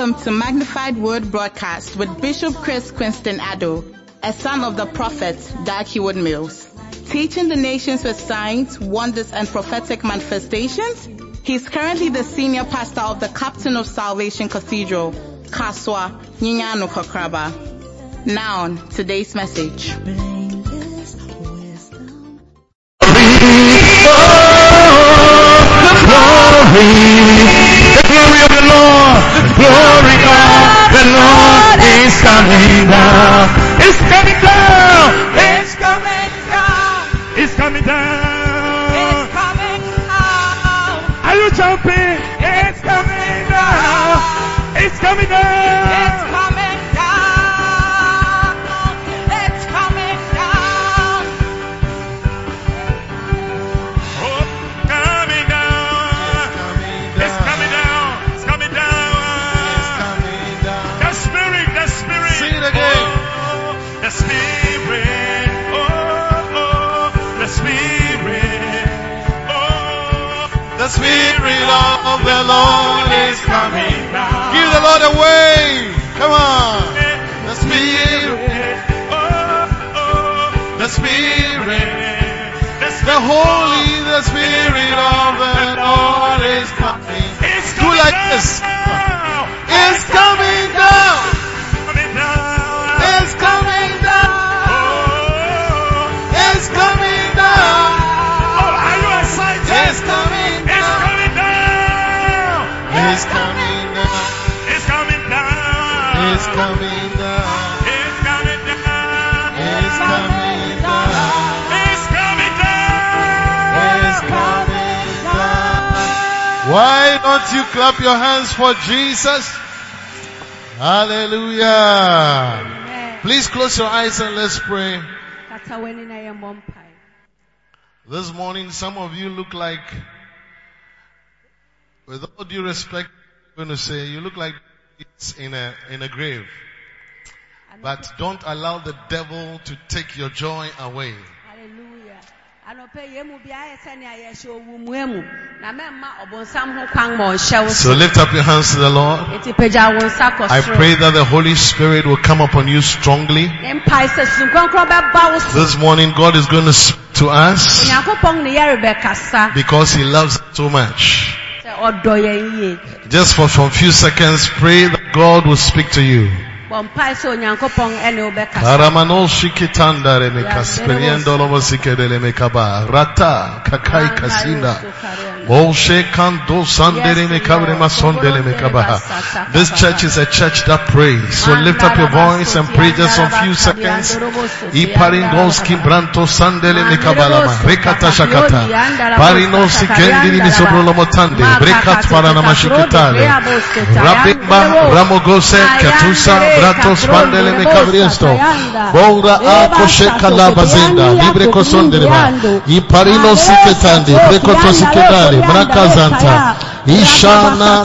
Welcome to Magnified Word Broadcast with Bishop Chris Quinston Addo, a son of the prophet Dag Heward Mills. Teaching the nations with signs, wonders, and prophetic manifestations, he's currently the senior pastor of the Captain of Salvation Cathedral, Kaswa Nyinyano Kokraba. Now, today's message. Glory of the Lord is coming down. It's coming down. Spirit of the Lord is coming. down. Give the Lord a wave. Come on. The Spirit, Oh, oh, the Spirit, the the Holy, the Spirit of the Lord is coming. It's Do like this. It's coming Why don't you clap your hands for Jesus? Hallelujah. Please close your eyes and let's pray. This morning, some of you look like, with all due respect, I'm going to say, you look like it's in a, in a grave. But don't allow the devil to take your joy away. So lift up your hands to the Lord. Eti pagya wo nsa kɔ I pray that the Holy Spirit will come upon you strongly. Ne mpae sɛ sunkrɔnkrɔn bɛba wo so. This morning God is going to speak to us Onyankopɔn ne yɛ rebɛkasa because He loves us so much. sɛ ɔdɔ yɛn yie. Just for some few seconds, pray that God will speak to you. Bɔ mpae sɛ Onyankopɔn ɛne wo bɛkasa. Karamano shikitanda remeka speriendo lobo sikedele mekaba. Rata kakai kasinda. Bolshe kando sandere mekabre masondele mekaba. This church is a church that prays. So lift up your voice and pray just a few seconds. Sandele mekabalama. Rekata shakata. Parino sikendiri misobrolo motande. Brekat paranama shikitale. Rabimba ramogose katusa bratos pandele mekabriesto. Akoshe kalabazinda. Libre kosondelema. Iparino siketande. Brekoto sikedale. Ishana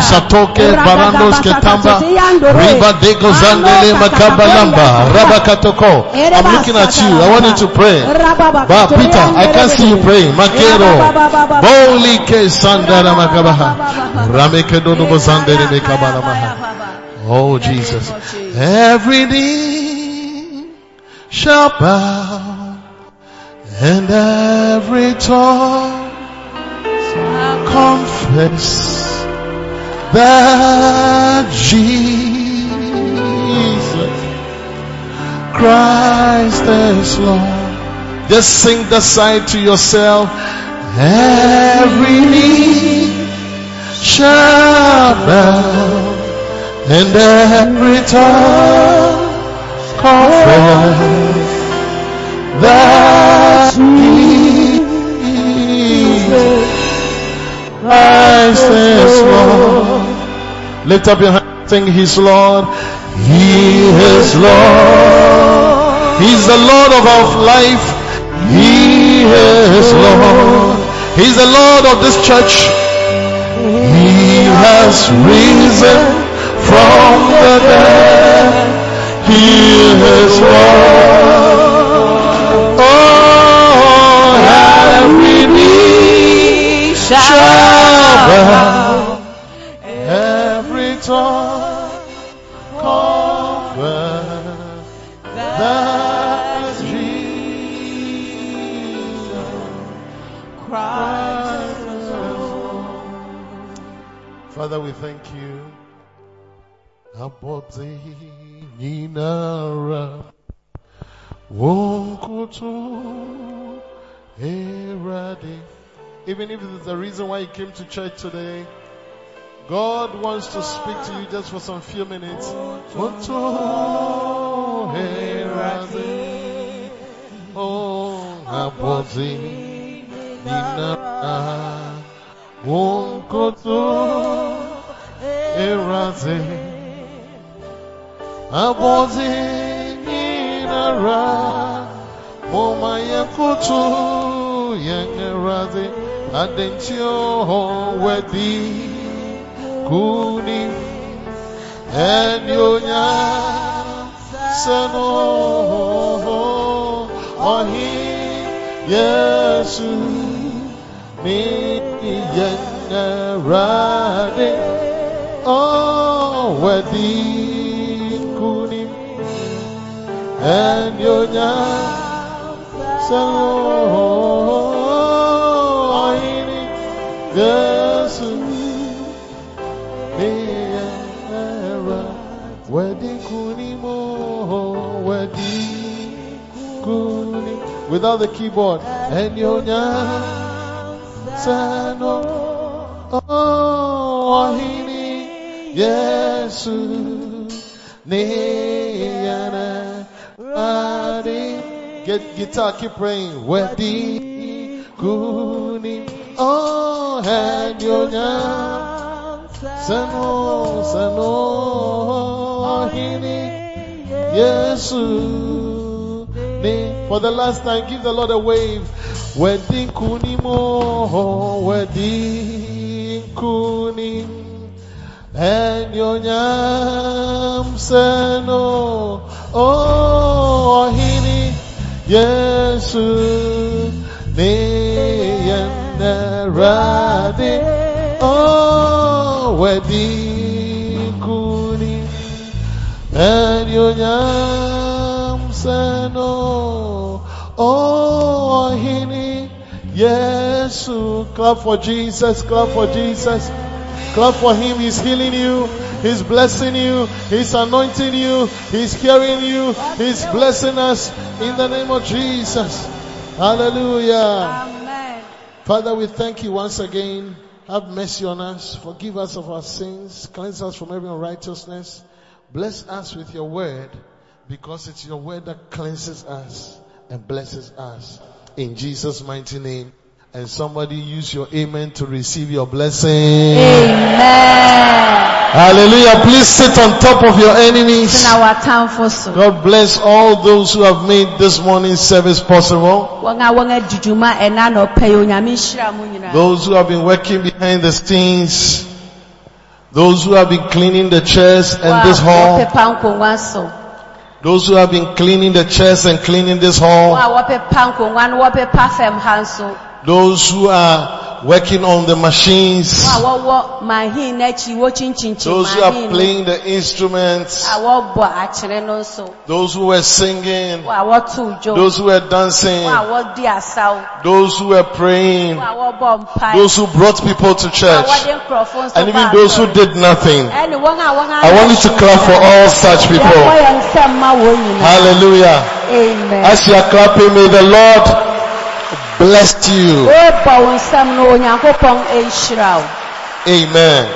satoke baranos ketamba. Riba zandele makabalamba. I'm looking at you. I want you to pray. Ba Peter, I can't see you praying. Makero. Boli ke sandara makabaha. Rameke dono bozandere mekabalamaha. Oh Jesus. Every knee shall bow and every tongue confess that Jesus Christ is Lord. Just sing the side to yourself. Every knee shall bow and every tongue confess that Lift up your hand, sing He's Lord. He is Lord. He's the Lord of our life. He is Lord. He's the Lord of this church. He has risen from the dead. He is Lord. Oh, every knee shall erade. Even if there's a reason why you came to church today, God wants to speak to you just for some few minutes. Erade. Oh, wonkoto erade. Abozi ninara Moma yakutu yengerade Adentio wedi. Kuni Enyonya Seno Ohi Yesu. Ni yengerade Oh wedi. Kuni and your Yes, wedding kunimo, wedding kuni, without the keyboard, and your sano, oh, hini, yes, niyana, Get guitar, keep praying. Wedding kuni, oh, your sano, sano, hini, Yesu. For the last time, give the Lord a wave. Wedding kuni mo, wedding kuni. And your nyam seno, oh, hini, Yesu, ni radi, oh, wedding kuni. And your nyam seno, oh, hini, Yesu. Clap for Jesus, clap for Jesus. Clap for him. He's healing you. He's blessing you. He's anointing you. He's hearing you. He's blessing us in the name of Jesus. Hallelujah. Amen. Father, we thank you once again. Have mercy on us. Forgive us of our sins. Cleanse us from every unrighteousness. Bless us with your word because it's your word that cleanses us and blesses us. In Jesus' mighty name. And somebody use your amen to receive your blessing. Amen. Hallelujah. Please sit on top of your enemies. Tena w'atamfo so. God bless all those who have made this morning's service possible. Wɔn a wɔn adi dwuma ɛna na ɔpɛ yi onyame nhyira mu nyinaa. Those who have been working behind the scenes. Those who have been cleaning the chairs and this hall. wɔpepa nkonnwa so. Those who have been cleaning the chairs and cleaning this hall. A wɔpepa nkonnwa no wɔpepa fam ha nso. Those who are working on the machines. Those who are playing the instruments. A wɔbɔ akyere no nso. Those who were singing. Wɔn a wɔto dwom. Those who were dancing. Wɔn a wɔdi asaw. Those who were praying. Wɔn a wɔbɔ mpae. Those who brought people to church. wɔde nkurɔfo nso And even those who did nothing. Ɛne wɔn a wɔn I want you to clap for all such people. Yɛbɔ yɛn nsɛm ma wɔn nyinaa. Hallelujah. Amen. As you are clapping, may the Lord bless you. Wobɔ wo nsɛm no Onyankopɔn nhyira wo. Amen.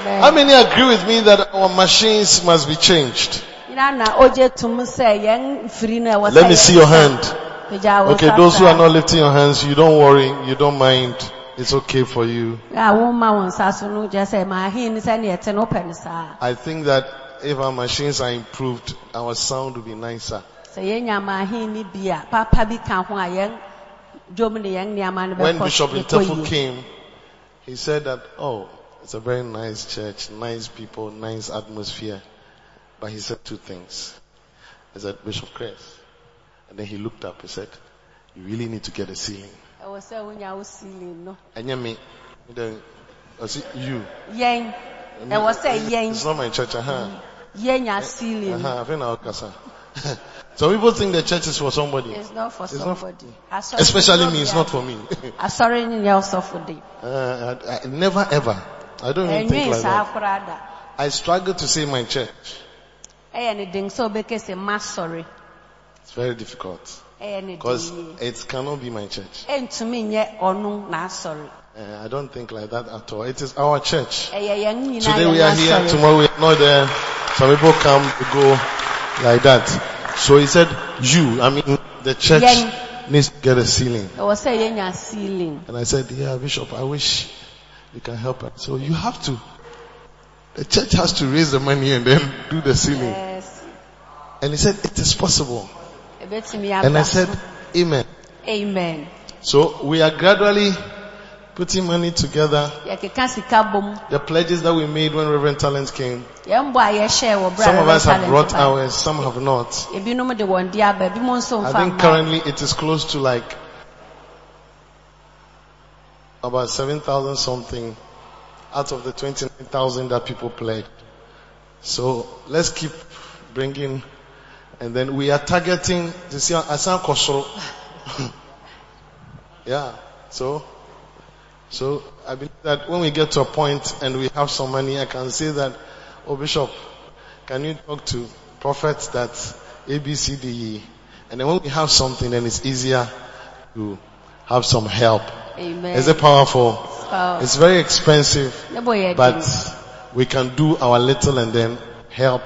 Amen. How many agree with me that our machines must be changed? Nyina na ogye tom sɛ yɛn mfiri no a ɛwɔ sɛ Let me see your hand. Okay, those who are not lifting your hands, you don't worry, you don't mind. It's okay for you. A woma wo nsa so no gye sɛ maahen ne sɛneɛ ɛte no wopɛ no saa. I think that if our machines are improved, our sound will be nicer. When Bishop Intefu came, he said that, oh, it's a very nice church, nice people, nice atmosphere. But he said two things. He said, Bishop Chris. And then he looked up, he said, you really need to get a ceiling. ɛwɔ sɛ wonya wo ceiling no And me, then, I see you. yɛn ɛwɔ sɛ It's not my church, uh-huh. yɛnya ceiling no Uh-huh. I think I'll kasa. Some people think the church is for somebody. it's not for It's not- somebody Asɔre Especially me, it's not for me. asɔre no nyɛ ɔsɔfo de Uh, I, I, never ever. I don't even think like that. I struggle to say my church. ɛyɛ ne den sɛ wobɛka sɛ masɔre It's very difficult. Because it cannot be my church. ɛntumi nyɛ ɔno n'asɔre Uh, I don't think like that at all. It is our church. ɛyɛ yɛn nyinaa Today we are here, tomorrow we are not there. Some people come to go like that. So he said, you, I mean, the church needs to get a ceiling. ɛwɔ sɛ a ceiling And I said, yeah, Bishop, I wish you can help us. So you have to. The church has to raise the money and then do the ceiling. yes And he said, it is possible. And I said, amen. amen So we are gradually putting money together. yɛkeka sika bom The pledges that we made when Reverend Talent came. yɛn bɔ a yɛhyɛ wɔ berɛ a Some of us have brought ours, some have not. ebinom de wɔn de aba ebinom nso I think currently it is close to like about 7,000 something out of the 29,000 that people pledged. So let's keep bringing and then we are targeting to see Asan Kosoro. yeah. So, so I believe that when we get to a point and we have some money, I can say that, oh Bishop, can you talk to prophets that A, B, C, D, E? And then when we have something, then it's easier to have some help. amen Is it powerful? Power. It's very expensive, ne bɔ yɛ but we can do our little and then help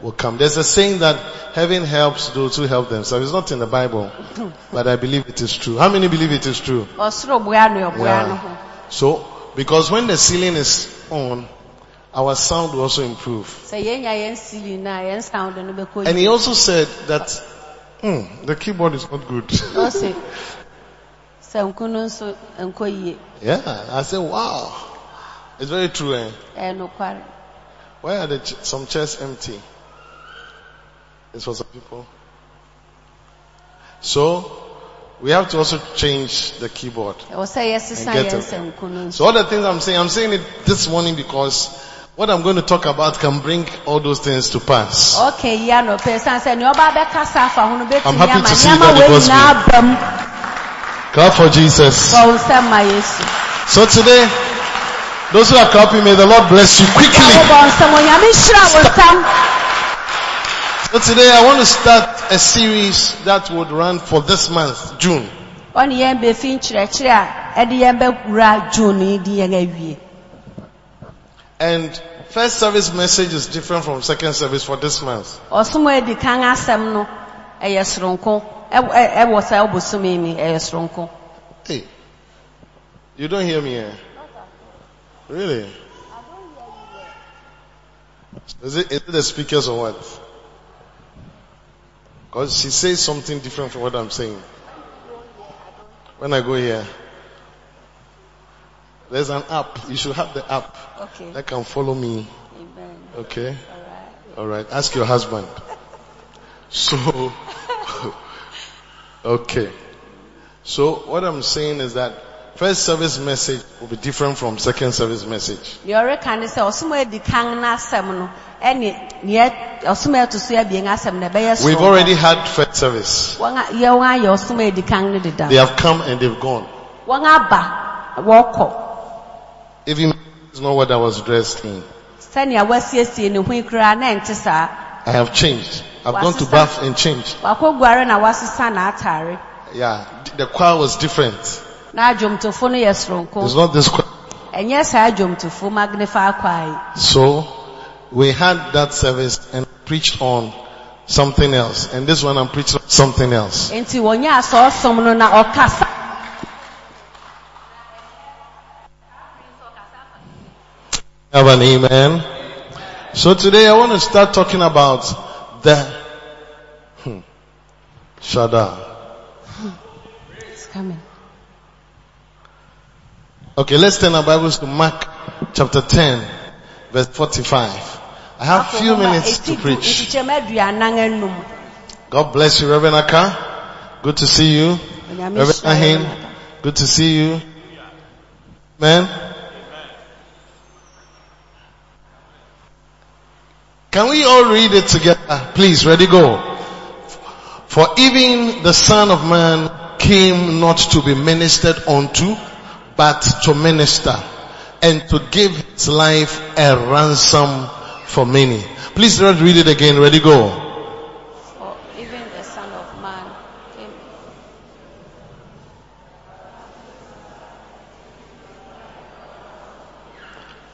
will come. There's a saying that heaven helps those who help themselves. It's not in the Bible, but I believe it is true. How many believe it is true? ɔsoro boa no ɛboa Yeah. So, because when the ceiling is on, our sound will also improve. sɛ yɛnya yɛn ceiling na yɛn sound no bɛkɔ And he also said that, hmm, the keyboard is not good. ɔse sɛ nko no nso nkɔ yie yeah, I said, wow. It's very true. Eh? Why are the ch- some chairs empty? It's for some people. So, we have to also change the keyboard. ɛwɔ sɛ yɛsesa And get it. sɛ nko no nso So all the things I'm saying, I'm saying it this morning because what I'm going to talk about can bring all those things to pass. ɔka yi anɔpɛ san sɛ nea ɔba bɛkasa afa ho no I'm happy to see that because nyinaa aba Clap for Jesus. fa wo nsɛm ma yesu So today, those who are clapping, may the Lord bless you quickly. wobɔ nsɛm onyame hyira wo nsɛm So today I want to start a series that would run for this month, June. ɔne yɛn bɛfi nkyerɛkyerɛ a ɛde yɛn bɛwura june yi de yɛn awie And first service message is different from second service for this month. ɔsom a adi kan asɛm no ɛyɛ soronko ɛwɔ ɛ- ɛwɔ saa ɔbosom yi ni ɛyɛ soronko Hey, you don't hear me eh? Really? Is it, is it the speakers or what? Because she says something different from what I'm saying. When I go here, there's an app. You should have the app okay that can follow me. amen Okay? Alright. Ask your husband. So, okay. So what I'm saying is that first service message will be different from second service message. Deɛ ɔreka ne sɛ ɔsom a adi kan n'asɛm no ɛne neɛ ɔsom a ɛto so abien asɛm no ɛbɛyɛ We've already had first service. wɔn a yɛn ayɛ ɔsom a adi kan no deda They have come and they've gone. wɔn aba wɔkɔ Even it's not what I was dressed in. sɛnea wasiesie ne ho yi koraa na ɛnte saa I have changed. I've gone to bath and changed. wakɔ guare na wasesa n'atare Yeah. The choir was different. na adwomtofo no yɛ It's not this choir. ɛnyɛ saa adwomtofo magnify choir yi So we had that service and preached on something else. And this one I'm preaching on something else. nti wɔnyɛ asɔɔsom no na ɔkasa Have an amen. So today I want to start talking about the hmm, Shada. It's coming. Okay, let's turn our Bibles to Mark chapter 10 verse 45. I have few minutes to preach. nkyekyɛmu aduanan anum. God bless you, Reverend Aka. Good to see you. Reverend Ahin. Good to see you. Man. Can we all read it together? Please, ready, go. For even the Son of Man came not to be ministered unto, but to minister and to give his life a ransom for many. Please let's read it again. Ready, go. For even the Son of Man came.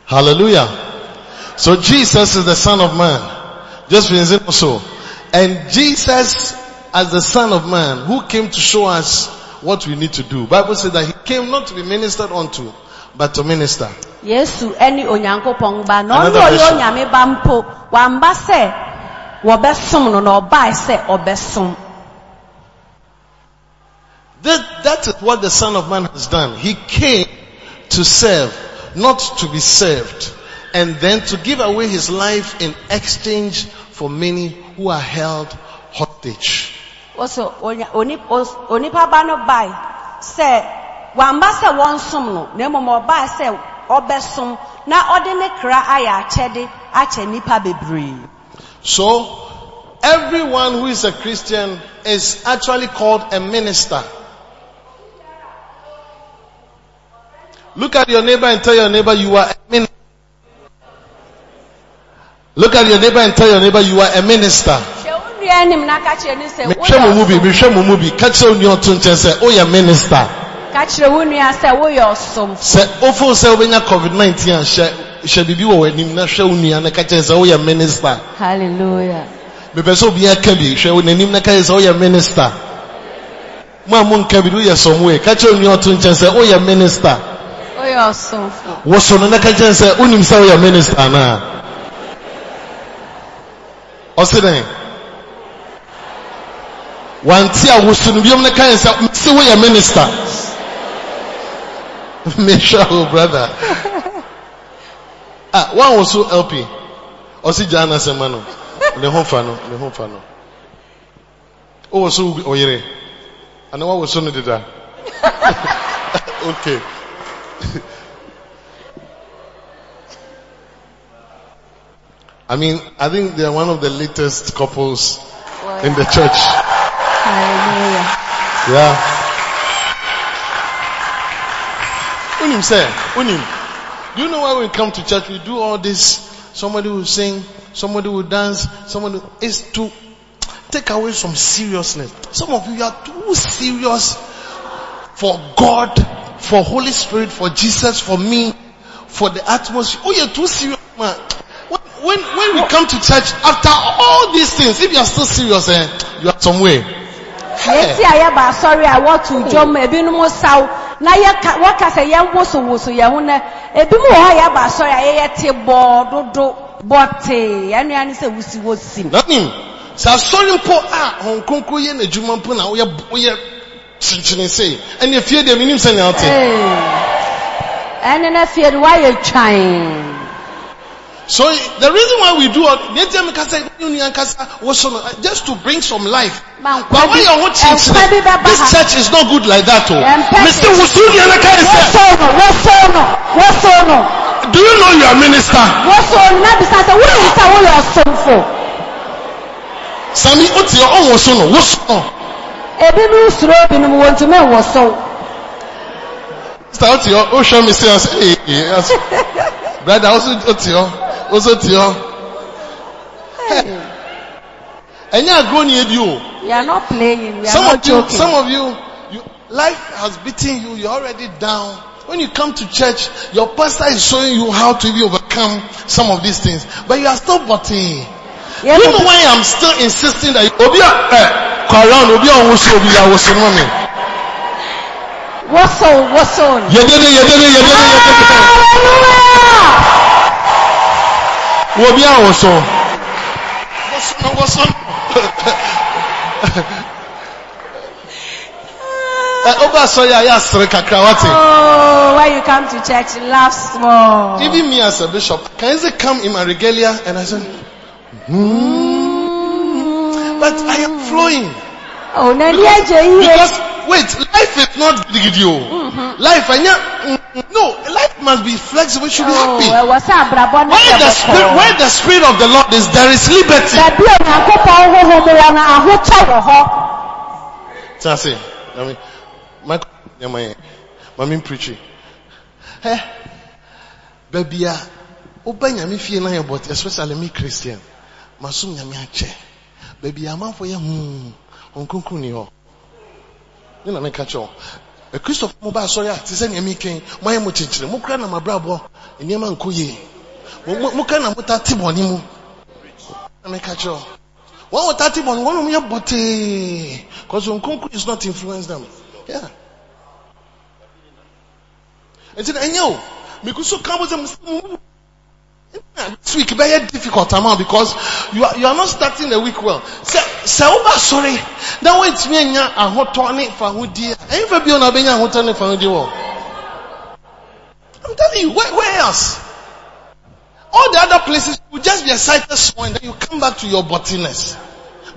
Hallelujah. So Jesus is the Son of Man. Just it also. And Jesus as the Son of Man who came to show us what we need to do. Bible says that he came not to be ministered unto, but to minister. Yesu ɛne Onyankopɔn ba na ɔno ɔyɛ. Onyame ba mpo wamba sɛ wɔbɛsom no na ɔbae sɛ ɔbɛsom. That, that is what the Son of Man has done. He came to serve, not to be served. And then to give away his life in exchange for many who are held hostage. Wɔso onya- oni- os- onipa ba no bae sɛ wamba sɛ wɔnsom no na mmom ɔbae sɛ ɔbɛsom na ɔde ne kra ayɛ akyɛde akyɛ nipa bebree. So, everyone who is a Christian is actually called a minister. Look at your neighbor and tell your neighbor you are a minister. Look at your neighbor and tell your neighbor you are a minister. Hwɛ wo nua anim na ka kyerɛ ne sɛ Mehwɛ mo mu bi, mehwɛ mo mu bi. Ka kyerɛ wo nua ɔto nkyɛn sɛ, oh, woyɛ minister. Ka kyerɛ wo nua sɛ woyɛ ɔsom. Sɛ wofo sɛ wobɛnya COVID-19 a hyɛ, hyɛ biribi wɔ w'anim na hwɛ wo nua na ka kyerɛ sɛ woyɛ minister. Hallelujah. mepɛ sɛ obiara ka bi hwɛ wo n'anim na ka kyerɛ sɛ woyɛ minister mo a monka bi no woyɛ sɔmwe ka kyerɛ onua ɔto nkyɛn sɛ woyɛ minister Woyɛ ɔsomfo. woso no na ka kyerɛ sɛ wonim sɛ woyɛ minister anaa ɔse dɛn wante a woso no biom na ka kyerɛ sɛ sɛ woyɛ minister wo brother. Ah woan wo so lp ɔse gyaa no asɛma no ne ho fa no. Ne ho fa no wowɔ so wo yere anaa woawɔ so no deda okay. I mean, I think they are one of the latest couples in the church. Hallelujah. Yeah. Unim say, Unim. Do you know why we come to church? We do all this. Somebody will sing, somebody will dance, somebody will, it's to take away some seriousness. Some of you are too serious for God, for Holy Spirit, for Jesus, for me, for the atmosphere. Oh, you're too serious, man. When, when, when we come to church, after all these things, if you are still serious, eh, you are somewhere. Yɛti a yɛba asɔre a wɔto na yɛka wɔka sɛ yɛn wosowoso yɛn ho nɛ ebinom wɔ hɔ a yɛba asɔre a yɛyɛ te bɔɔ dodo bɔtee yɛn nua ne sɛ wusi wosim. Nanim, sɛ asɔre mpo a hɔn kronkro yɛ n'adwuma mpo na woyɛ woyɛ kyenkyene sei ɛne efie deɛ menim sɛ nea wote ɛne na fie no wayɛ twan. So the reason why we do all deɛ ntia meka sɛ ne nua nkasa woso no uh, just to bring some life. But when bi your bi kyenkyene bɛba this church is not good like that o Yɛmpɛ mese woso nua no kae sɛ Wosow no wosow no wosow no do you know you are minister? Wosow no na bisa sɛ wonim sɛ woyɛ ɔsomfo. sami wote hɔ ɔnwoso no? Woso no. Ebinom suro ebinom wɔntumi nwosow. sɛ wote hɔ wohwɛ me sɛ ɔsɛ ee ee ɔsɛ brother woso wote hɔ woso te hɔ ɛnyɛ agorɔ ne yɛdi o We are not playing. We are some not of you, some of you, you, life has beaten you, you're already down. When you come to church, your pastor is showing you how to even overcome some of these things, but you are still butting. Yeah, you know why I'm still insisting that you, Obi, eh, call around, Obi, on wusu, Obi, I was mommy. Wosow wosow no. Yedede, yedede, yedede, yedede. Hallelujah. Obi, I was so. Wusu, no, wusu. Oba sorry, I asked kakra? Oh, when you come to church, laugh small. Even me as a bishop, can you come in my regalia and I said, hmm, but I am flowing. Oh, na ni eje yie. Because wait, life is not video. Life, and no, life must be flexible. Should be happy. ẹ wọ sá àbrabọ ní Where the spirit, where the spirit of the Lord is, there is liberty. Bẹ̀bí Onyankopɔn honhom wɔ no ahotɔ wɔ hɔ. That's it. I mean, my, my, my main preaching. Hey, baby, ah, oba nyame fie na yɛ but especially me Christian. Masum nyame akyɛ. Baby, amanfo yɛ hmm, ɔnkonkron ni hɔ. Ne na meka kyerɛ wo. Christopher mo ba asɔre a te sɛ nea mekɛn, moayɛ mo kyenkyere. Mo kora na mabrabɔ, nneɛma nkɔ yie. Mo- mo- Mo kora na mota te bɔne mu. Na meka kyerɛ wo. Wɔn wɔ tate bɔne, wɔn yɛ bɔtee. Because nkonkron is not influence them. Yeah. Nti na ɛnyɛ o. Meku so ka bo sɛ mo- week very difficult amount because you are, you are not starting the week well. Sɛ sɛ woba sɔre na wontumi anya ahotɔ ne fahodie a ɛyɛ fa bio na wobɛnya ahotɔ ne fahodie wɔ. I'm telling you, where, where else? All the other places will just be excited small and then you come back to your bottiness.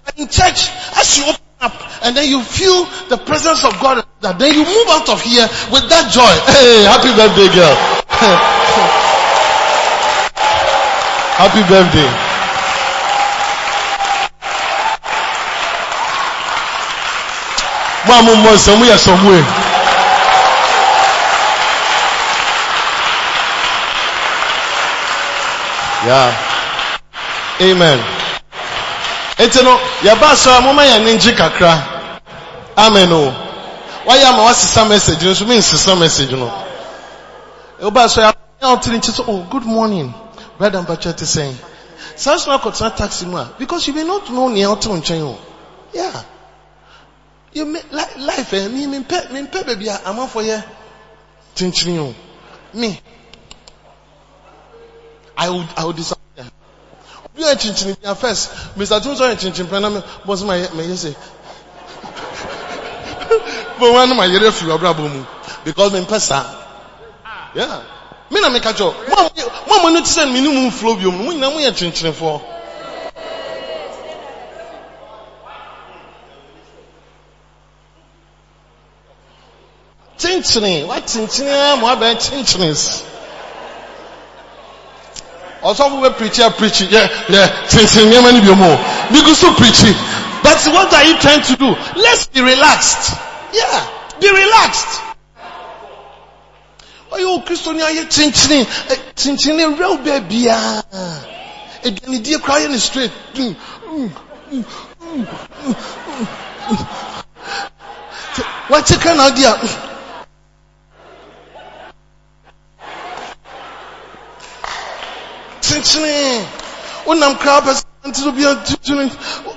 But in church, as you open up and then you feel the presence of God, that then you move out of here with that joy. Hey, happy birthday, girl. happy birthday. Mama, mama, somewhere, somewhere. Yeah. Amen. Enti no, yɛba so a ne ngye kakra. Amen oh. o. Wayɛ ama wasesa message no so mensesa message no. Woba so a yɛ ɔtiri nkyi so, oh, good morning. Brother Mpacha te sɛn. Saa so akɔtena taxi mu a, because you may not know nea ɔte wo nkyɛn o. Oh. Yeah. You may, li- life eh, ah, me, me mpɛ, me mpɛ baabi a amanfo yɛ kyenkyene o. Me. I would, I would disappear. Obi yɛ kyenkyene bia first, Mr. Tim sɔ yɛ kyenkyene pɛ na me, bɔ so ma yɛ, ma yɛ sɛ. Bɔ wɔn anum ayɛrɛ fi wɔ abrabɔ mu. Because me mpɛ saa. Yeah. Me na me ka kyerɛ, mo a mo yɛ- mo a mo ani te sɛ me ni mu flow bi mu, mo nyinaa mo yɛ kyenkyenefoɔ. Kyenkyene, wa kyenkyene a mo abɛn kyenkyenes. Ɔsɔfo bɛ preach a preach yɛ yɛ kyenkyen nneɛma ni bi mu o. Bigu so preach. But what are you trying to do? Let's be relaxed. Yeah, be relaxed. Ɔyɛ o kristo ni ayɛ kyenkyene kyenkyene real bɛɛ biara. Eduanidie kura yɛ ni straight. Wakye kan na adi a. kyenkyene wonam kra pɛ sɛ so bia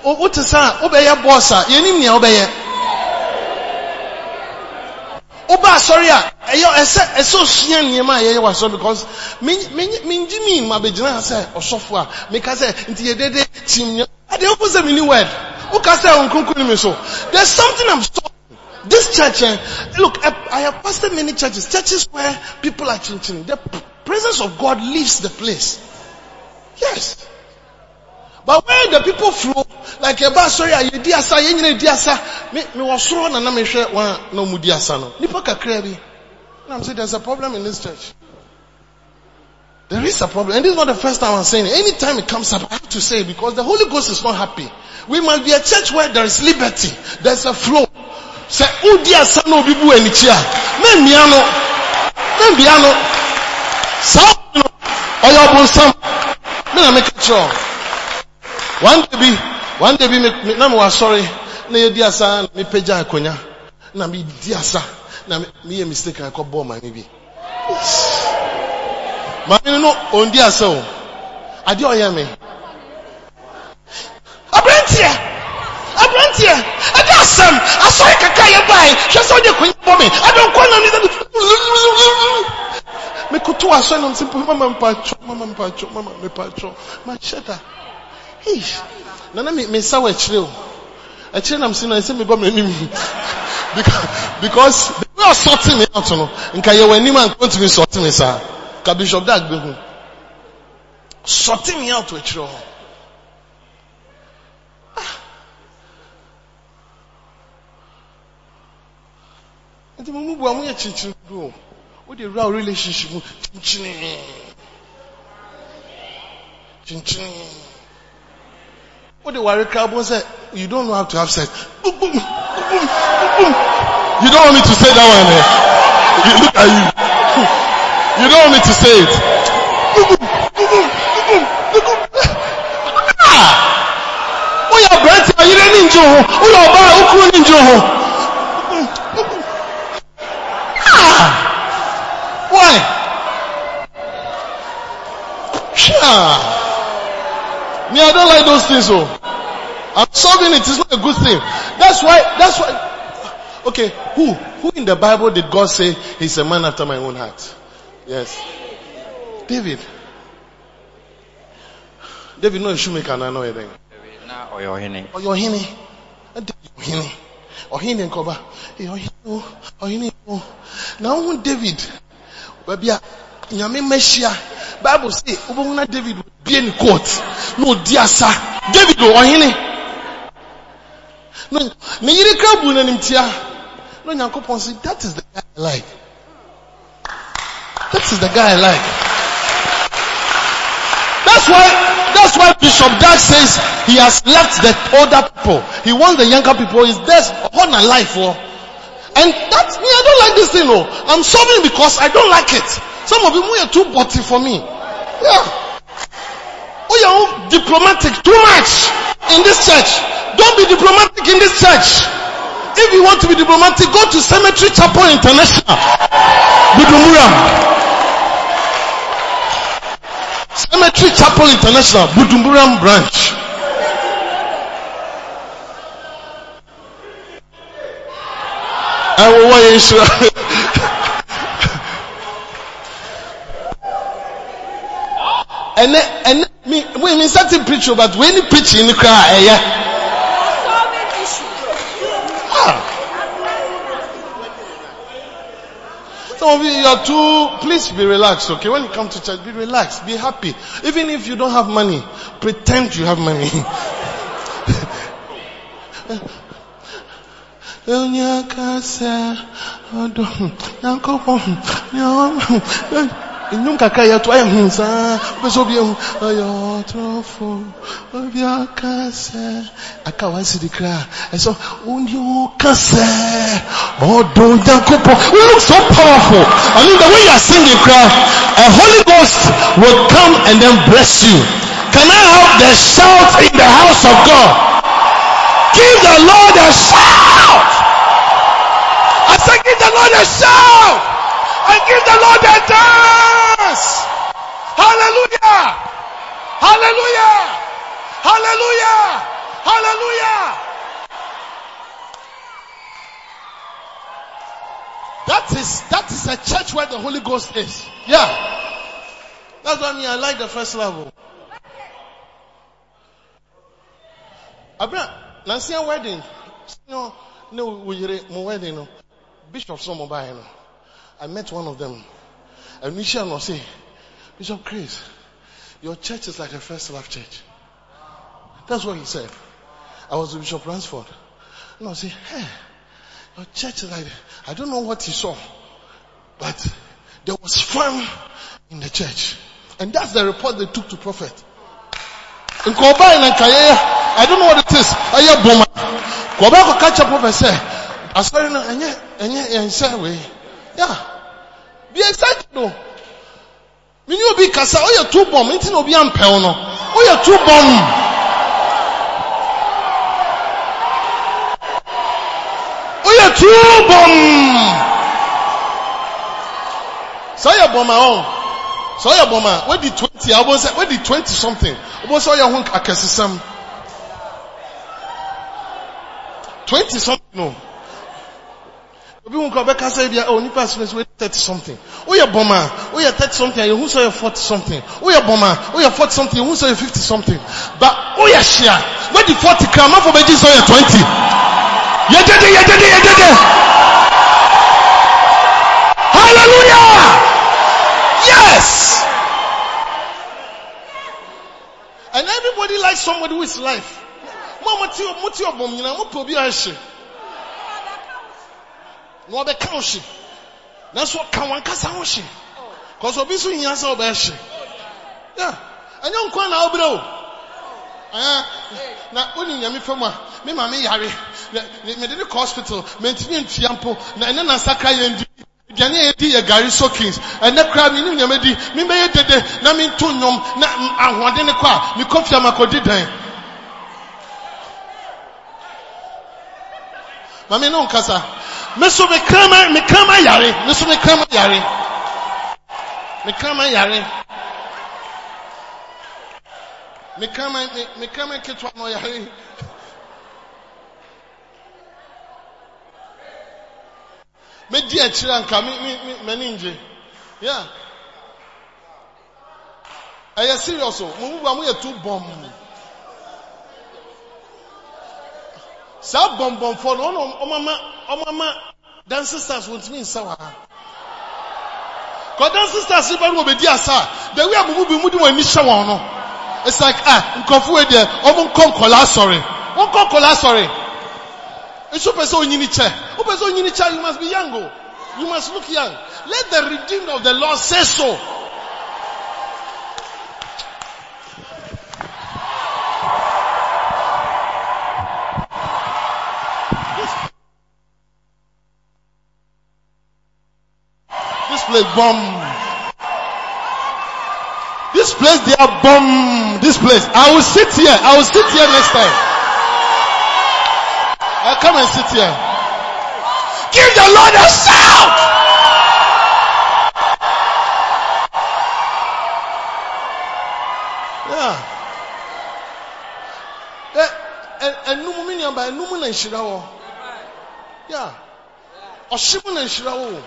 wote sa wobɛyɛ bɔs a yɛnim woba asɔre a ɛyɛ ɛsɛ ɛsɛ osua nneɛma a yɛyɛ wɔ asɔre because men- men- mengye mi ma bɛgyina ha sɛ ɔsɔfo a meka sɛ nti yɛdede tim nea ade wofo sɛ meni word woka sɛ nkronkro ne me so there's something I'm so this church, eh, look, I, have pastored many churches, churches where people are changing. The presence of God leaves the place. Yes. But where the people flow, like a bus, sorry, you di asa, you need di asa. Me, me was sure na na share one no mu di asa no. Nipa kakra bi. I'm saying there's a problem in this church. There is a problem. And this is not the first time I'm saying it. Anytime it comes up, I have to say it because the Holy Ghost is not happy. We must be a church where there is liberty. There's a flow. Sɛ wodi asa na obi bu w'ani kyi a, memmia no. Memmia no. Saa ɔyɛ ɔbonsam. Me na meka kyerɛ wo. One day bi, one day bi me- me- na mewɔ asɔre na yɛdi asa na mepagya akonnwa na medi asa na me- meyɛ mistake na ɛkɔbɔɔ maame bi. Maame no ondi asa o. Adeɛ ɔyɛ me. Aberanteɛ! Aberanteɛ! Ɛde asɛm! Asɔre kaka yɛ bae! Hwɛ sɛ ɔde konya bɔ me! Ɛde nkɔ na ne Mekoto asɔre na msɛ mama mpatwɔ, mama mpatwɔ, mama mepatwɔ. Makyɛ da. Hey! Nana me me nsa wɔ akyire o. Akyire nam si na ɛsɛ mebɔ m'anim. because, because the way of sorting me out, know, nka yɛ wɔ anim a nka ntumi sorting me saa. Ka Bishop Dag gbɛ ho. Sorting me out akyire hɔ. Ah. nti mo mu bu a mo yɛ kyinkyin do o o de wura o relationship mu kyinkyin de ware kra bo sɛ you don't know how to have sex. You don't want me to say that one eh? You look at you. You don't want me to say it. Boom boom boom boom boom boom ah! O yɛ abirante a yere ni njɛ ho o yɛ ɔbaa a okuru ni njɛ ho. Why? Sure. Me, I don't like those things. So I'm solving it. It's not a good thing. That's why. That's why. Okay, who who in the Bible did God say he's a man after my own heart? Yes, David. David no shoemaker na no anything. na ɔyɛ ɔhene Ọyọ ọhene. Ẹdi ọhene. Ọhene nkọba. Ẹ ọhene o. Ọhene o. Na ohun David. Baabi a nyame mmehyia. Bible say wobɛhu na David bie ne court. Na odi asa. David ɔhene. Ne yere kra bu n'anim tia. Na Onyankopɔn say that is the guy I like. That is the guy I like. That's why, that's why Bishop Dag says he has left the older people. He wants the younger people. Is there's on a life oh. And that's me, I don't like this thing oh. I'm solving because I don't like it. Some of you are too butty for me. Yeah. Oh, you're diplomatic too much in this church. Don't be diplomatic in this church. If you want to be diplomatic, go to Cemetery Chapel International. Budumura. Cemetery Chapel International, Budumburam branch. I will wear you. And then, and me, we me certain preach but when you preach in the crowd, eh, yeah. Ah. Some of you, you are too, please be relaxed, okay? When you come to church, be relaxed, be happy. Even if you don't have money, pretend you have money. Onye aka sɛ ɔdɔ Nyankopɔn nyɛ nnwom kakra yɛto ayɛ hu saa sɛ obiahu ɔyɛ ɔtorɔfo obi aka sɛ aka wansidi kra ɛsɛ wone woka sɛ ɔdɔ Nyankopɔn you look so powerful. I mean the way you are singing kra a Holy Ghost will come and then bless you. Can I have the shout in the house of God? Give the Lord a shout. I said give the Lord a shout and give the Lord a dance. Hallelujah. Hallelujah. Hallelujah. Hallelujah. That is, that is a church where the Holy Ghost is. Yeah. That's what I mean. I like the first level. Abra, Nancy wedding. No, no, we wedding. Bishop Somobai. No. I met one of them. And Michelle was saying, Bishop Chris, your church is like a first love church. That's what he said. I was with Bishop Ransford. And I was saying, hey, your church is like, I don't know what he saw, but there was fun in the church. And that's the report they took to prophet. In Koba and I don't know what it is. Aya Boma. Koba ko catch up prophet say, Asari na enye enye ense we. Yeah. Be excited though. Mini obi kasa, oye two bomb, nti na obi ampel no. Oye two bomb. Oye two bomb. So oye bomb oh. So oye bomb where the 20, I was where the 20 something. Obo so oye hon akesesam. 20 something no. Obi wọn kọ ọbẹ kasa ebi oh nipa asọmọ wey thirty something o yẹ bọma o yẹ thirty something ohun sọ yẹ forty something o yẹ bọma o yẹ forty something ohun sọ yẹ fifty something but o yẹ ṣia wey di forty kra amanfo bẹ jí sọ yẹ twenty Yedede, yedede, yedede. Hallelujah. Yes. And everybody likes somebody who is life. Mo mo ti mo ti obom nyina mo pe obi a hye. Na ɔbɛka wo hye. Nanso ɔka wɔn kasa ho hye. Cause obi so hia sɛ. Yeah. Ɛnyɛ nkwa na ɔbrɛ o. Na woni nyame fam a me ma me yare. Mede ne kɔ hospital. Mentimi ntua mpo. Na ɛne na nsakra yɛn di. Aduane a yɛdi yɛ gari soakings. Ɛnɛ koraa menim nyame di. Membɛyɛ dede na mento nnwom na ahoɔden ne kɔ a mekɔ fie a makɔdi dan. Mame ne nkasa. Me so me krama me krama yare. Me so me krama yare. Me krama yare. Me krama me me krama ketewa no yare. Me di akyire anka me me m'ani ngye. Yeah. Ɛyɛ serious o. Mo mu ba mo yɛ too bomb. saa bɔnbɔnfoɔ no ɔna ɔmama ɔmama dancing stars wɔntumi nsa wɔ ha kɔ dancing stars ba no wɔbɛdi asa. The way a mo mu bi mu de wɔn ani hyɛ wɔn no it's like ah nkɔfo wei deɛ ɔmo nkɔ nkɔla asɔre wɔn nkɔ nkɔla asɔre nso pɛ sɛ onyini kyɛ you must be young o you must look young. Let the redeemed of the lord say so. Place bomb. This place they are bomb. This place. I will sit here. I will sit here next time. I'll come and sit here. Give the Lord a shout. Yeah. Eh, eh, enum mi nua ba enum na nhyira wɔ. Yeah. Ɔhyem na. Obiara ɔyɛ bia obiara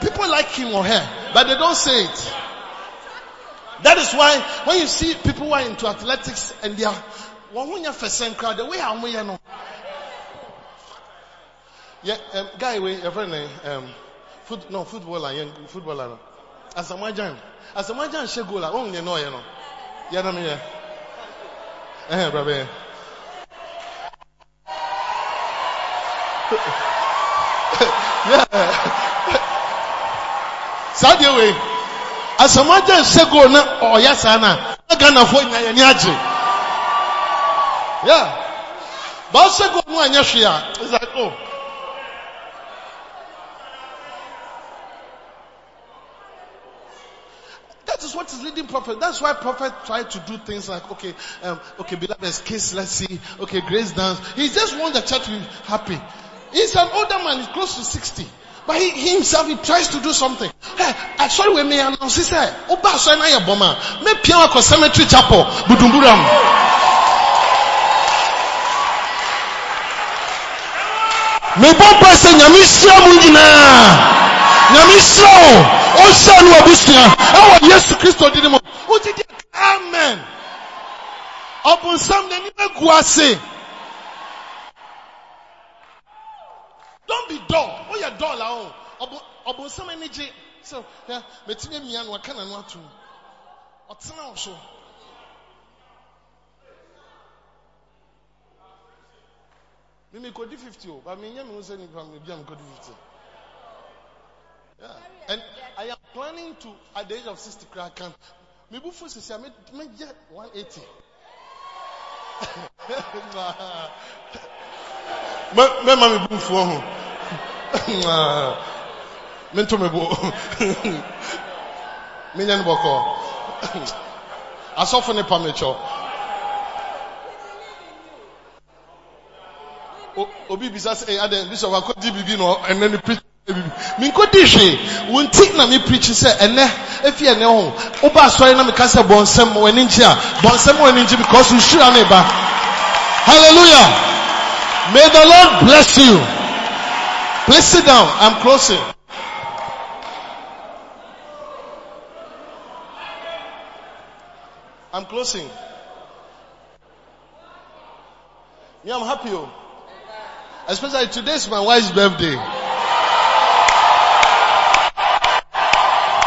people like him or her but they don't say it. That is why when you see people who are into athletics and they are ho nyɛ fɛsɛn the way a wɔn yɛ no. Yeah, um, guy wey yɛ fɛ ne um, foot no footballer yɛn footballer no Asamoah Asamoah hyɛ goal a wɔn nyɛ no ɔyɛ no yɛ no mi yɛ ɛhɛn bra bɛyɛ. saa deɛ wei asɛmagya nhyɛ goal na ɔyɛ saa no a na ghanafoɔ nya yɛni agye yeah ba ɔhyɛ goal no anyɛ hwee a like oh That is what is leading prophet. That's why prophet try to do things like, okay, um, okay, beloved, kiss, let's see. Okay, grace dance. He just wants the church to be happy. He's an older man. He's close to 60. But he, he himself, he tries to do something. Hey, I sorry when eh? me announce, he said, Oba so na ye boma. Me pian ko cemetery chapel, Buduburam. Me bomba se nyame hyia mu nyinaa. O. O hyia no abusua. Ɛwɔ Yesu Kristo din mu. O di amen. Ɔbonsam n'anim agu ase. Don't be dull. Oh, you're dull. Oh, Obo- ɔbonsam ani gye. So, yeah, amia no aka n'ano ato mu. Ɔtena wo so. Mimi kodi 50 o, nyɛ me ho sɛ nipa me bia me kodi 50. Yeah. And I am planning to, at the age of 60, crack I can. Me bufu sisi, I me me get 180. Me me ma me bufu ho. mento me bo menya ne bɔkɔ asɔfo ne pa mekyɛw O- obi bisa sɛ "Eh, adɛn bishop akɔgye biribi na ɛnɛ ne preach biribi menkɔdi hwee wo nti na me preach sɛ ɛnɛ ɛfi ɛnɛ ho woba asɔre na meka sɛ bɔnsɛm w'ani nkye a bɔnsɛm w'ani nkye because nhyira ne ba hallelujah may the lord bless you please sit down i'm closing I'm closing. Me, I'm happy. Oh. Especially today's my wife's birthday.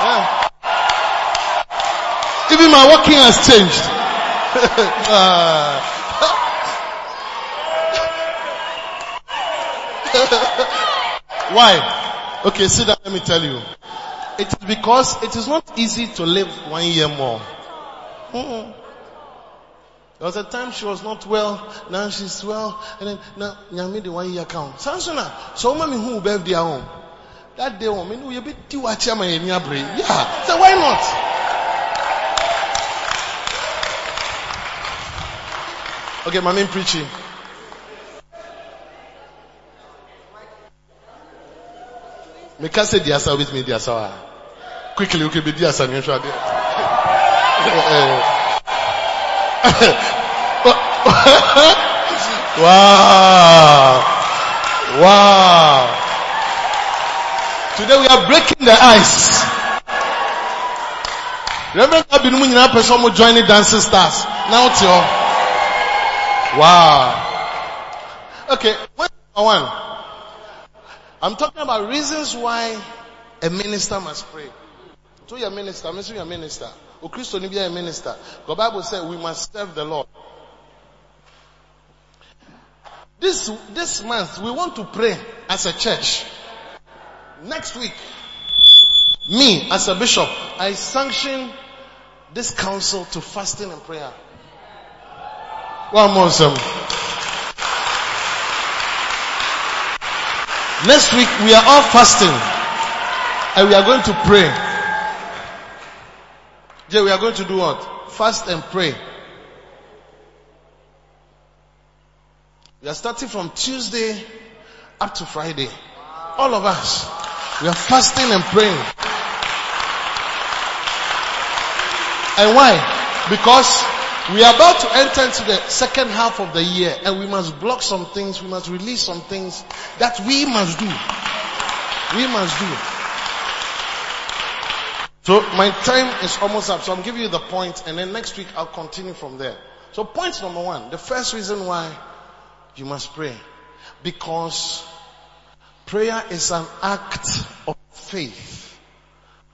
Yeah. Even my walking has changed. Ah. Why? Okay, see that, Let me tell you. It is because it is not easy to live one year more. Mm-mm. There was a time she was not well, now she's well, and then now nyame the one year count. Sansona, so many who birthday home. That day one, you be tiu achi ama yeni abre. Yeah, so why not? Okay, my main preaching. Me can say diasa with me diasa. Quickly, okay, be diasa ni shwa wow. Wow. Today we are breaking the ice. Remember that been nyinaa pɛ sɛ ɔmo join dancing stars. Now it's your Wow. Okay, one. I'm talking about reasons why a minister must pray. To your minister, I'm your minister. O Christo a minister. The Bible says we must serve the Lord. This, this month we want to pray as a church. Next week, me as a bishop, I sanction this council to fasting and prayer. One more some. Next week we are all fasting and we are going to pray. Jay, we are going to do what? Fast and pray. We are starting from Tuesday up to Friday. All of us. We are fasting and praying. And why? Because we are about to enter into the second half of the year and we must block some things, we must release some things that we must do. We must do. So my time is almost up. So I'm giving you the point and then next week I'll continue from there. So point number one, the first reason why you must pray. Because prayer is an act of faith.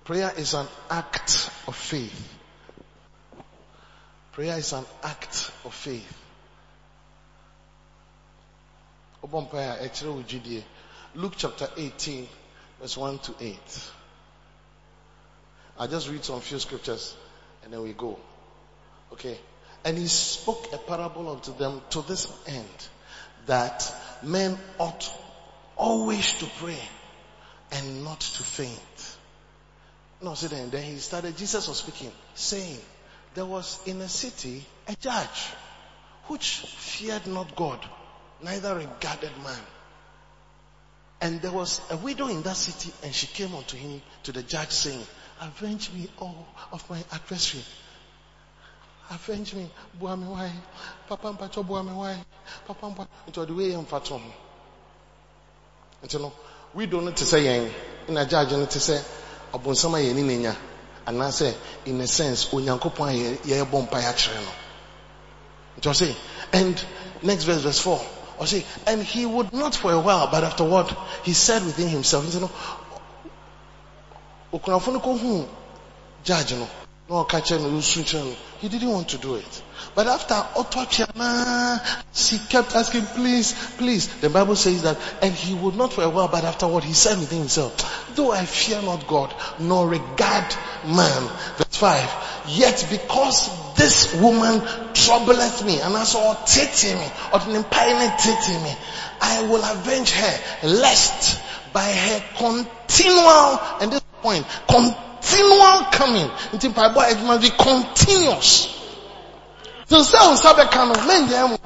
Prayer is an act of faith. Prayer is an act of faith. Ojide. Eh, Luke chapter 18 verse 1 to 8. I'll just read some few scriptures and then we go. Okay. And he spoke a parable unto them to this end that men ought always to pray and not to faint. No, see then, then he started, Jesus was speaking, saying, there was in a city a judge which feared not God, neither regarded man. And there was a widow in that city and she came unto him, to the judge saying, avenge me all of my adversary. Avenge me. Why? Papa mpacho why? Papa mpa. Into the way I'm fatom. Nti no, we don't to say yen. In a judge no to say abonsama ye ni nenya. Anaasɛ in a sense onyankopɔn a yɛyɛ bɔ mpaeɛ akyerɛ no. Nti and next verse verse 4. Ɔse, and he would not for a while, but afterward he said within himself, nti no, okunafo no kɔhu judge no no he didn't want to do it. But after twɛnaa she kept asking please please. The bible says that and he would not for a while but afterward he said within himself though i fear not god nor regard man verse 5 yet because this woman troubleth me and as ɔtete me mpae ne me i will avenge her lest by her continual and this point continual coming. Nti mpaebɔ must be continuous. Till sɛ wo nsa bɛka no mɛnyɛ mu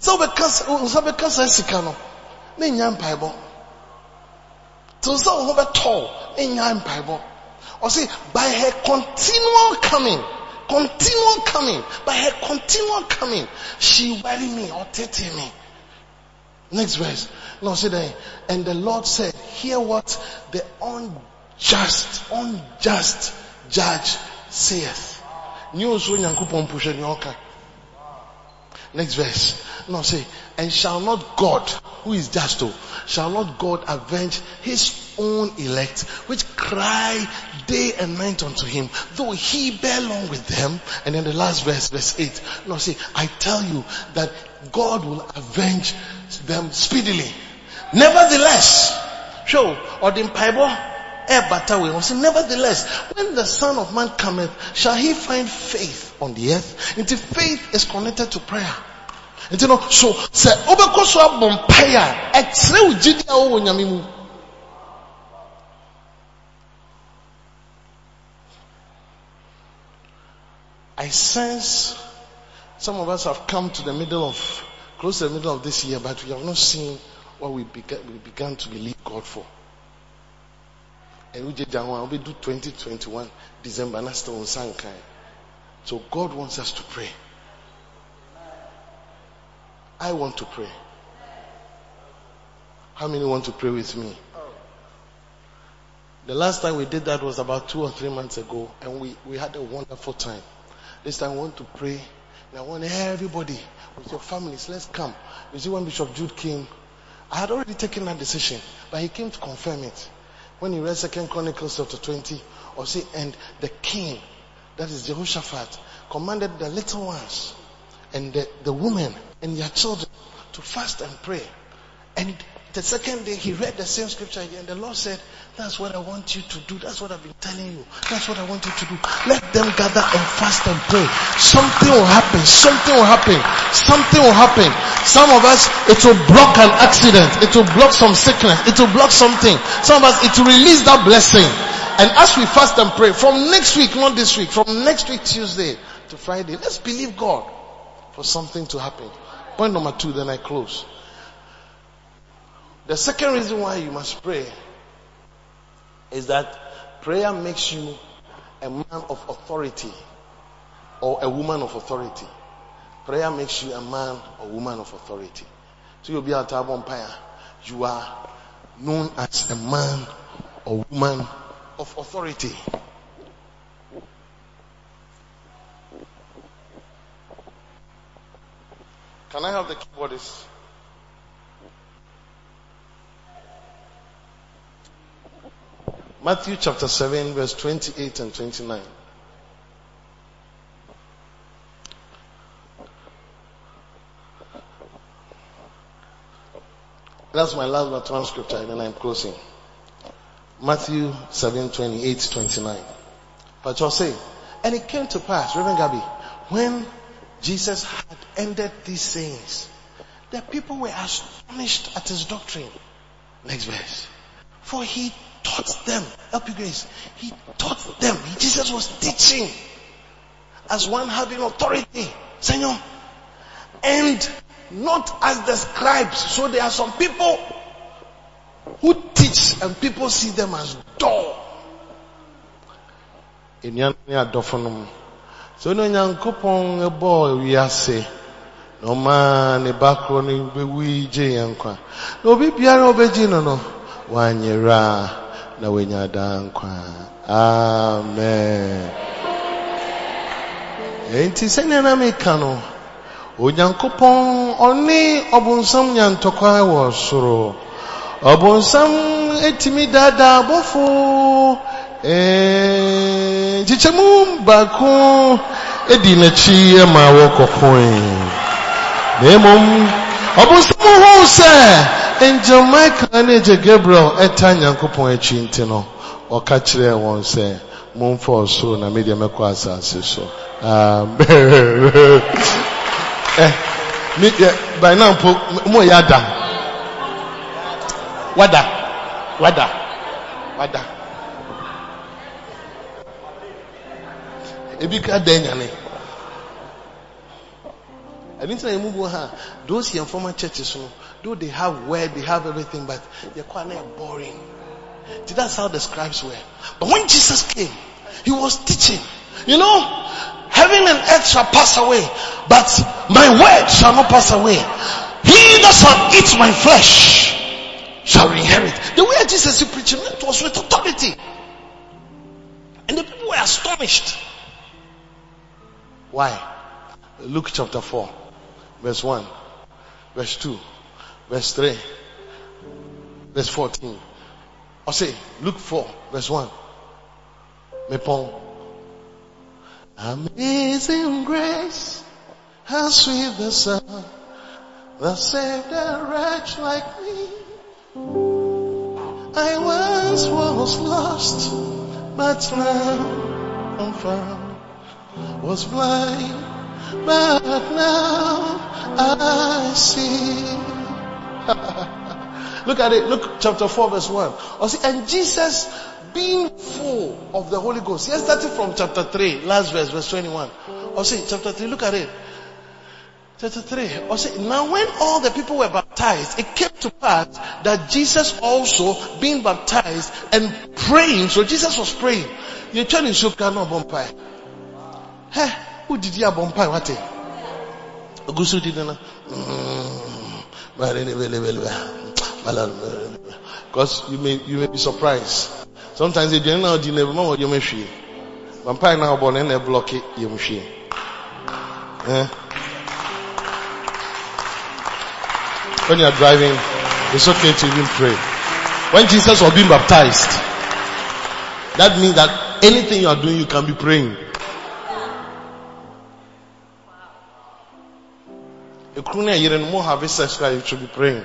sɛ wobɛka wo nsa bɛka saa sika no na nya mpaebɔ till sɛ wo ho bɛtɔw na nya mpaebɔ ɔse by her continual coming continual coming by her continual coming she worry me or tete me Next verse. No, see there. And the Lord said, hear what the unjust, unjust judge saith. Next verse. No, say, and shall not God, who is just to, shall not God avenge his own elect, which cry day and night unto him, though he bear long with them. And then the last verse, verse 8. No, say, I tell you that God will avenge them speedily. Nevertheless, show, or the say, nevertheless, when the Son of Man cometh, shall he find faith on the earth? Until faith is connected to prayer. nti no so sɛ wobɛkɔ so abɔ mpae a ɛkyerɛ wo mu I sense some of us have come to the middle of, close to the middle of this year, but we have not seen what we began, we began to believe God for. And we did we do 2021 December, and still on Sankai. So God wants us to pray. I want to pray. How many want to pray with me? The last time we did that was about two or three months ago, and we, we had a wonderful time. This time I want to pray, I want everybody with your families, let's come. You see, when Bishop Jude came, I had already taken that decision, but he came to confirm it. When he read Second Chronicles chapter 20, or say, and the king, that is Jehoshaphat, commanded the little ones and the, the women and their children to fast and pray. And the second day he read the same scripture again. The Lord said, that's what I want you to do. That's what I've been telling you. That's what I want you to do. Let them gather and fast and pray. Something will happen. Something will happen. Something will happen. Some of us, it will block an accident. It will block some sickness. It will block something. Some of us, it will release that blessing. And as we fast and pray, from next week, not this week, from next week Tuesday to Friday, let's believe God for something to happen. Point number two, then I close. The second reason why you must pray is that prayer makes you a man of authority or a woman of authority. Prayer makes you a man or woman of authority. So you'll be at Empire. You are known as a man or woman of authority. Can I have the keyboardist? Matthew chapter 7 verse 28 and 29. That's my last but one scripture and then I'm closing. Matthew 7, 28, 29. But you'll say, and it came to pass, Reverend Gabby, when Jesus had ended these sayings, the people were astonished at his doctrine. Next verse. For he taught them, help you grace, he taught them, Jesus was teaching as one having authority. Senor. And not as the scribes. So there are some people who teach and people see them as dull. so na onyankopɔn bɔɔ wiase na ɔmaa ne ba korɔ no bɛwu gye yɛn nkwa na obi biara ɔbɛgye no no wanyera na wanya daa nkwa. Amen. Enti sɛnea na meka no onyankopɔn ɔne ɔbonsam nya ntɔkwa wɔ soro. Ɔbonsam etimi daadaa bɔfo nkyekyɛmu baako edi n'akyi ma wɔkɔkoe na mmom ɔbonsam hoo sɛ angel michael ne agye gabriel ɛta nyankopɔn akyi nti no ɔka kyerɛɛ wɔn sɛ momfa ɔsoro na medeɛ mɛkɔ asase so. Eh, by now mpo mo yɛ ada. Wada wada wada. Ebi ka dan nyane ɛni tí na yɛn mu bu ha. Those yɛn former churches no though they have word they have everything but they're quite boring. See that's how the scribes were. But when Jesus came he was teaching. You know heaven and earth shall pass away but my word shall not pass away. He that shall eat my flesh shall inherit. The way Jesus is preaching was with authority. And the people were astonished. Why? Luke chapter 4, verse 1, verse 2, verse 3, verse 14. Or say, Luke 4, verse 1. Mepon. Amazing grace, how sweet the sound that saved a wretch like me. I once was lost, but now I'm found. Was blind, but now I see. Look at it. Look, chapter 4, verse 1. Or see, and Jesus being full of the Holy Ghost. Yes, starting from chapter 3, last verse, verse 21. Or see, chapter 3, look at it. Chapter 3. Or see, now when all the people were baptized, it came to pass that Jesus also being baptized and praying. So Jesus was praying. You're telling you cannot bompai. Hey, who did you bompai? What? Ogusu did not. Mm, Because you may you may be surprised. Sometimes you don't know the never know what you may see. Vampire now born and they block it, you may see. Eh? When you are driving, it's okay to even pray. When Jesus was being baptized, that means that anything you are doing, you can be praying. You have sex, you should be praying.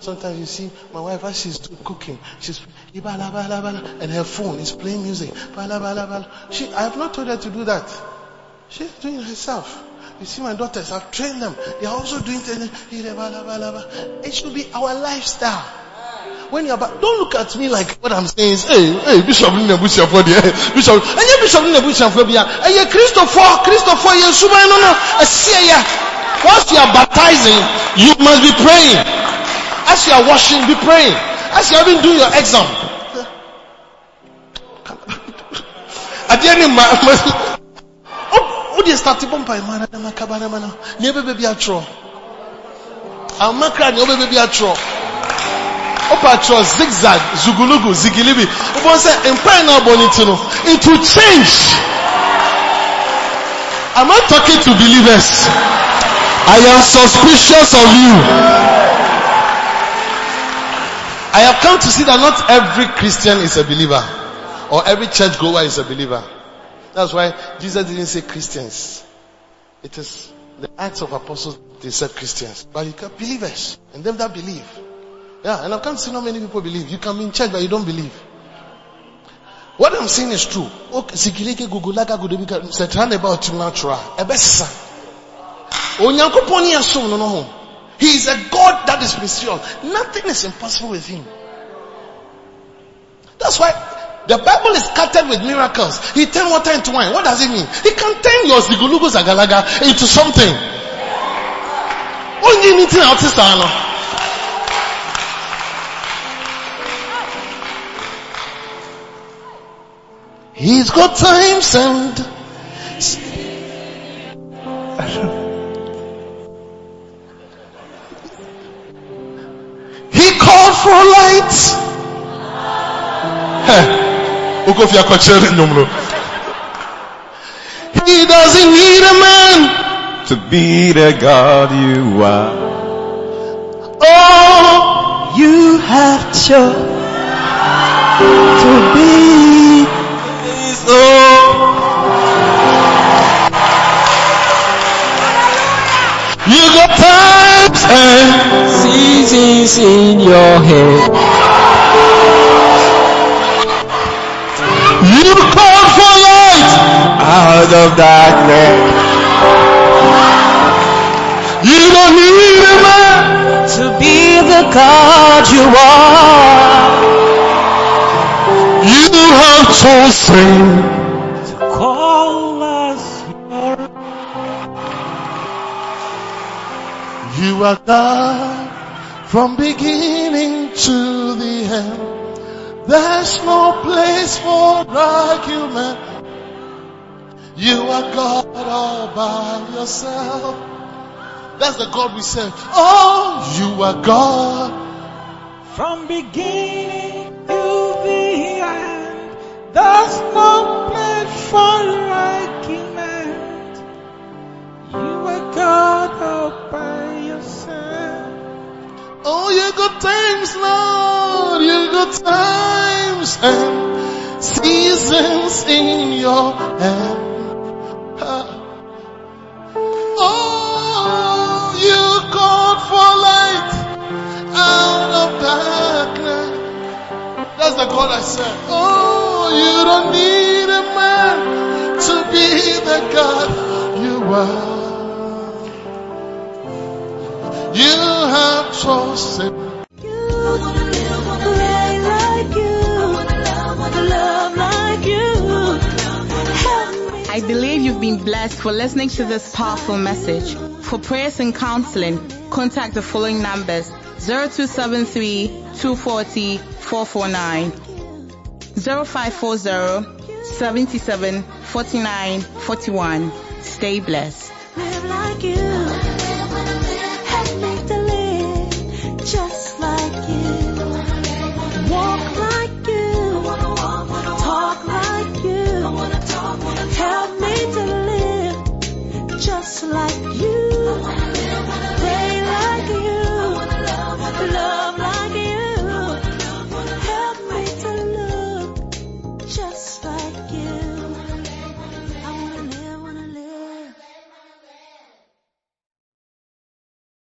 Sometimes you see my wife as she's cooking, she's and her phone is playing music. She, I have not told her to do that. She's doing it herself. You see my daughters, I've trained them. They are also doing things. It should be our lifestyle. When you're about, don't look at me like what I'm saying is, hey, hey, Bishop Nebuchadnezzar for eh, the, Bishop, and yeah, Bishop Nebuchadnezzar for eh, the, and yeah, Christopher, Christopher, yeah, Suba, no, no, I see ya. Once you are baptizing, you must be praying. As you are washing, be praying. As you are even doing your exam. At the end of my, oh, they start to bump by man, and my cabana, man, never be a tro. I'll make cry, never be a tro. Opa oh, tro, zigzag, zugulugu, zigilibi. Oh, Opa say, empire now bonito, it will change. I'm not talking to believers. I am suspicious of you. I have come to see that not every Christian is a believer or every church goer is a believer. That's why Jesus didn't say Christians. It is the Acts of Apostles they said Christians, but you can believers and them that believe. Yeah, and I've come to see not many people believe. You come in church but you don't believe. What I'm saying is true. Okay, about natural. No no ho. He is a God that is mysterious. Nothing is impossible with him. That's why the Bible is scattered with miracles. He turned water into wine. What does it mean? He can turn your zigulugu zagalaga into something. Only anything else is He's got times and light. He doesn't need a man to be the God you are. Oh, You have chosen to be His got times and seasons in your head. you called for light. Out of darkness, You don't need a man. To be the God you are. You have chosen are God from beginning to the end. There's no place for argument. You are God all by yourself. That's the God we serve. Oh, you are God. From beginning to the end, there's no times, Lord. You good times and seasons in your hand. Ah. Oh, you called for light out of darkness. That's the God I serve. Oh, you don't need a man to be the God you are. You have chosen. Been blessed for listening to this powerful message. For prayers and counseling, contact the following numbers 0273 240 449 0540 77 49 41. Stay blessed. like